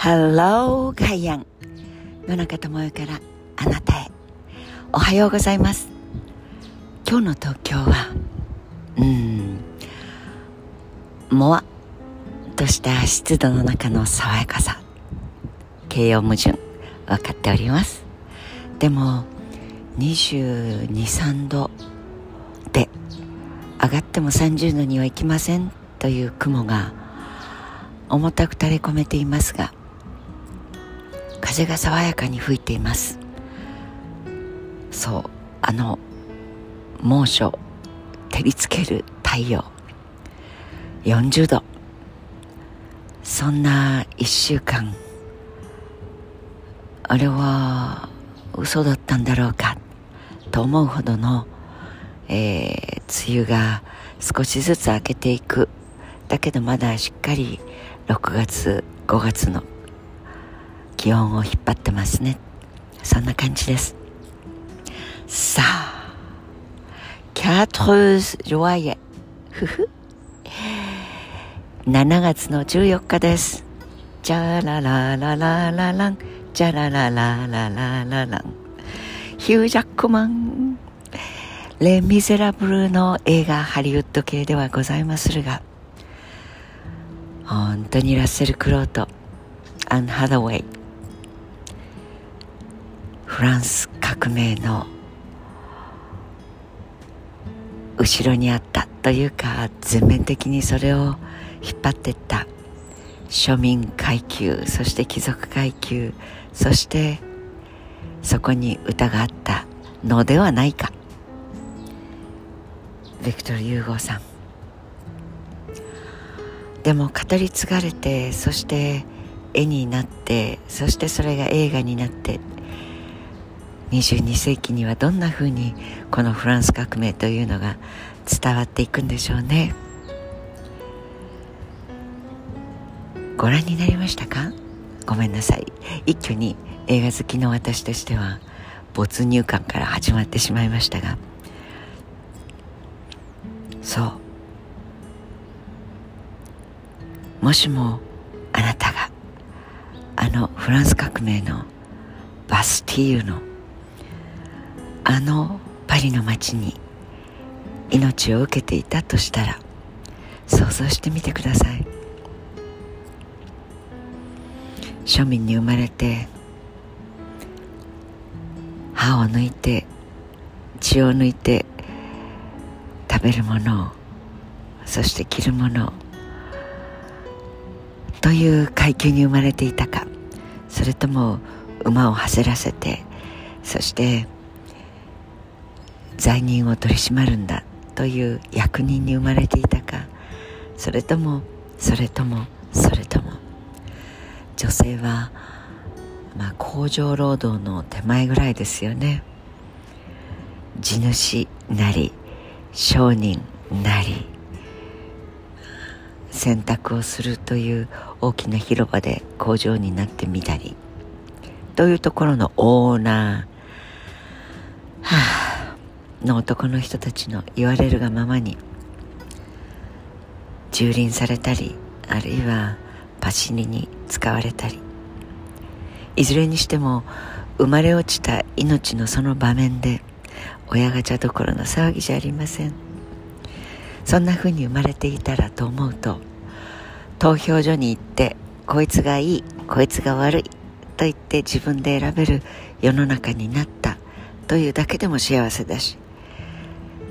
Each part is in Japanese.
Hello ガイアン野中智代からあなたへ。おはようございます。今日の東京はうん。もわっとした湿度の中の爽やかさ。形容矛盾分かっております。でも223度で上がっても30度にはいきませんという雲が重たく垂れ込めていますが風が爽やかに吹いています。そうあの猛暑照りつける太陽。40度。そんな1週間。あれは嘘だったんだろうか。と思うほどの、えー、梅雨が少しずつ明けていく。だけどまだしっかり6月5月の気温を引っ張ってますね。そんな感じです。さあキャトルズ・ジョワイエふふ。7月の14日です。じゃららららららん。じゃらららららららん。ヒュージャックマン。レ・ミゼラブルの映画ハリウッド系ではございまするが本当にラッセル・クロウとアン・ハダウェイフランス革命の後ろにあったというか全面的にそれを引っ張っていった庶民階級そして貴族階級そしてそこに歌があったのではないか。ビクトル・ユーゴーさん。でも語り継がれてそして絵になってそしてそれが映画になって22世紀にはどんなふうにこのフランス革命というのが伝わっていくんでしょうね。ご覧になりましたか？ごめんなさい。一挙に映画好きの私としては没入感から始まってしまいましたが。そう。もしもあなたがあのフランス革命のバスティーユのあのパリの街に命を受けていたとしたら想像してみてください。庶民に生まれて歯を抜いて血を抜いて食べるものをそして着るものという階級に生まれていたかそれとも馬を走らせてそして罪人を取り締まるんだという役人に生まれていたか。それともそれともそれとも。女性はまあ工場労働の手前ぐらいですよね。地主なり商人なり選択をするという大きな広場で工場になってみたり。というところのオーナー、はあ、の男の人たちの言われるがままに蹂躙されたりあるいはパシリに使われたりいずれにしても生まれ落ちた命のその場面で親ガチャどころの騒ぎじゃありません。そんな風に生まれていたらと思うと投票所に行ってこいつがいいこいつが悪いと言って自分で選べる世の中になったというだけでも幸せだし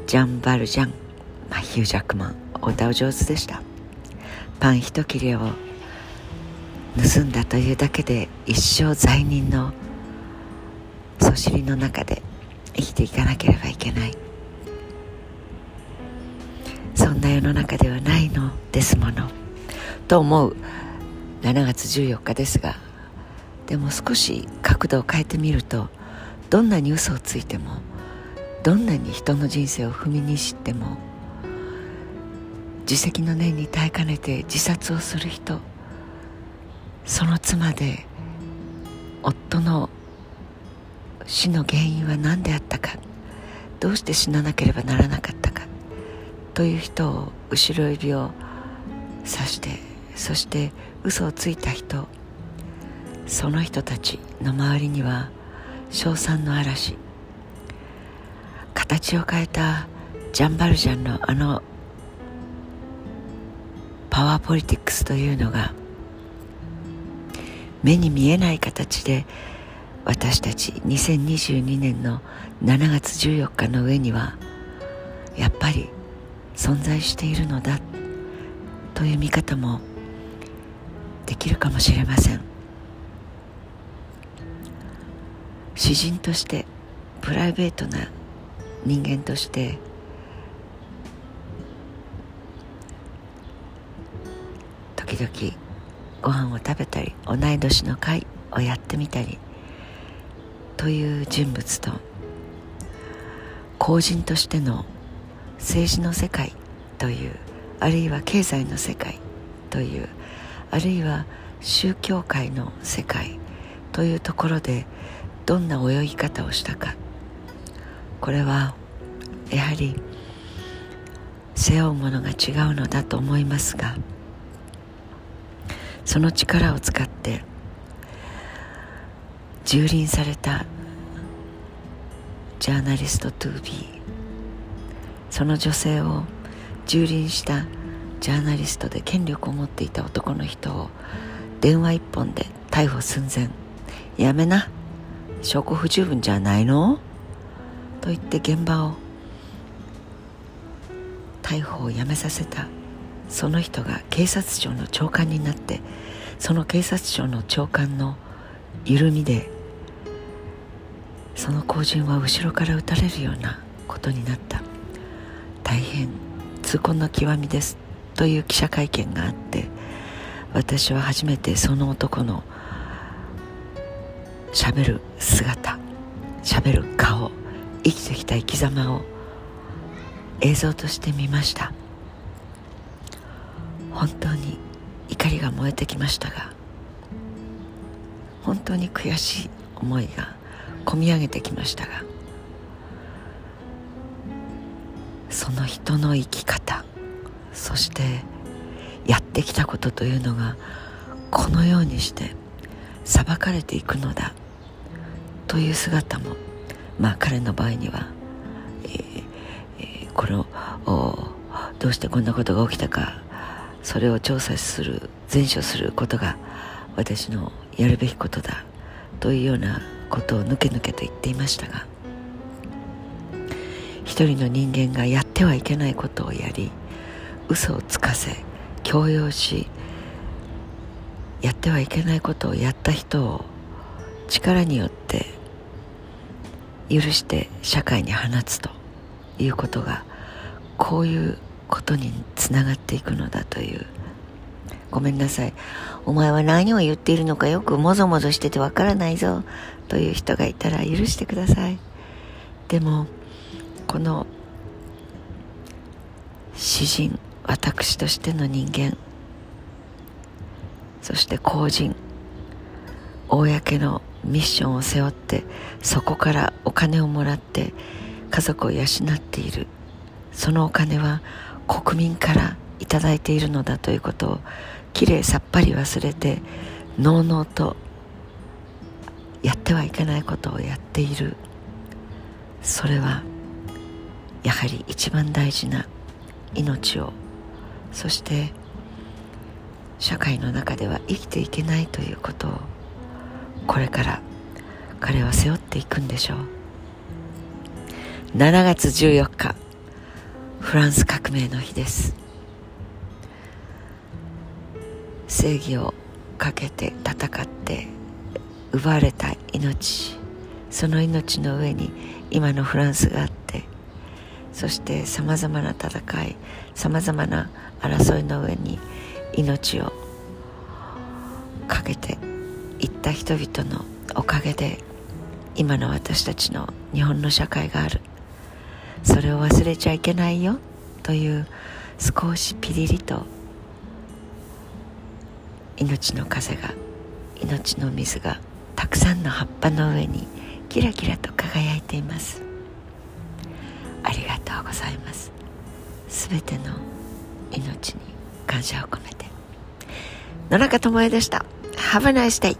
ジャン・バルジャン、まあ、ヒュー・ジャックマン歌を上手でした。パン一切れを盗んだというだけで一生罪人のそしりの中で生きていかなければいけない。そんな世の中ではないのですもの。と思う。7月14日ですが。でも少し角度を変えてみるとどんなに嘘をついてもどんなに人の人生を踏みにじっても自責の念に耐えかねて自殺をする人その妻で夫の死の原因は何であったかどうして死ななければならなかったかという人を後ろ指を指してそして嘘をついた人その人たちの周りには称賛の嵐形を変えたジャンバルジャンのあのパワーポリティックスというのが目に見えない形で私たち2022年の7月14日の上にはやっぱり存在しているのだという見方もできるかもしれません。詩人としてプライベートな人間として。時々ご飯を食べたり同い年の会をやってみたりという人物と公人としての政治の世界というあるいは経済の世界というあるいは宗教界の世界というところでどんな泳ぎ方をしたか。これはやはり背負うものが違うのだと思いますがその力を使って蹂躙されたジャーナリスト 2B その女性を蹂躙したジャーナリストで権力を持っていた男の人を電話一本で逮捕寸前。やめな。証拠不十分じゃないの？と言って現場を逮捕をやめさせたその人が警察庁の長官になってその警察庁の長官の緩みでその公人は後ろから撃たれるようなことになった。大変痛恨の極みですという記者会見があって私は初めてその男のしゃべる姿しゃべる顔生きてきた生き様を映像として見ました。本当に怒りが燃えてきましたが本当に悔しい思いがこみ上げてきましたがその人の生き方そしてやってきたことというのがこのようにして裁かれていくのだという姿もまあ彼の場合には、えーえー、これをどうしてこんなことが起きたかそれを調査する善処することが私のやるべきことだというようなことをぬけぬけと言っていましたが一人の人間がやってはいけないことをやり嘘をつかせ強要しやってはいけないことをやった人を力によって許して社会に放つということがこういうことにつながっていくのだという。ごめんなさい。お前は何を言っているのかよくもぞもぞしててわからないぞ。という人がいたら許してください。でもこの詩人私としての人間そして公人公のミッションを背負ってそこからお金をもらって家族を養っている。そのお金は国民から頂いているのだということをきれいさっぱり忘れてのうのうとやってはいけないことをやっている。それはやはり一番大事な命を。そして社会の中では生きていけないということをこれから彼は背負っていくんでしょう。7月14日フランス革命の日です。正義をかけて戦って奪われた命その命の上に今のフランスがあってそしてさまざまな戦いさまざまな争いの上に命をかけていった人々のおかげで今の私たちの日本の社会がある。それを忘れちゃいけないよという少しピリリと命の風が命の水がたくさんの葉っぱの上にキラキラと輝いています。ありがとうございます。すべての命に感謝を込めて。野中智恵でした。Have a nice day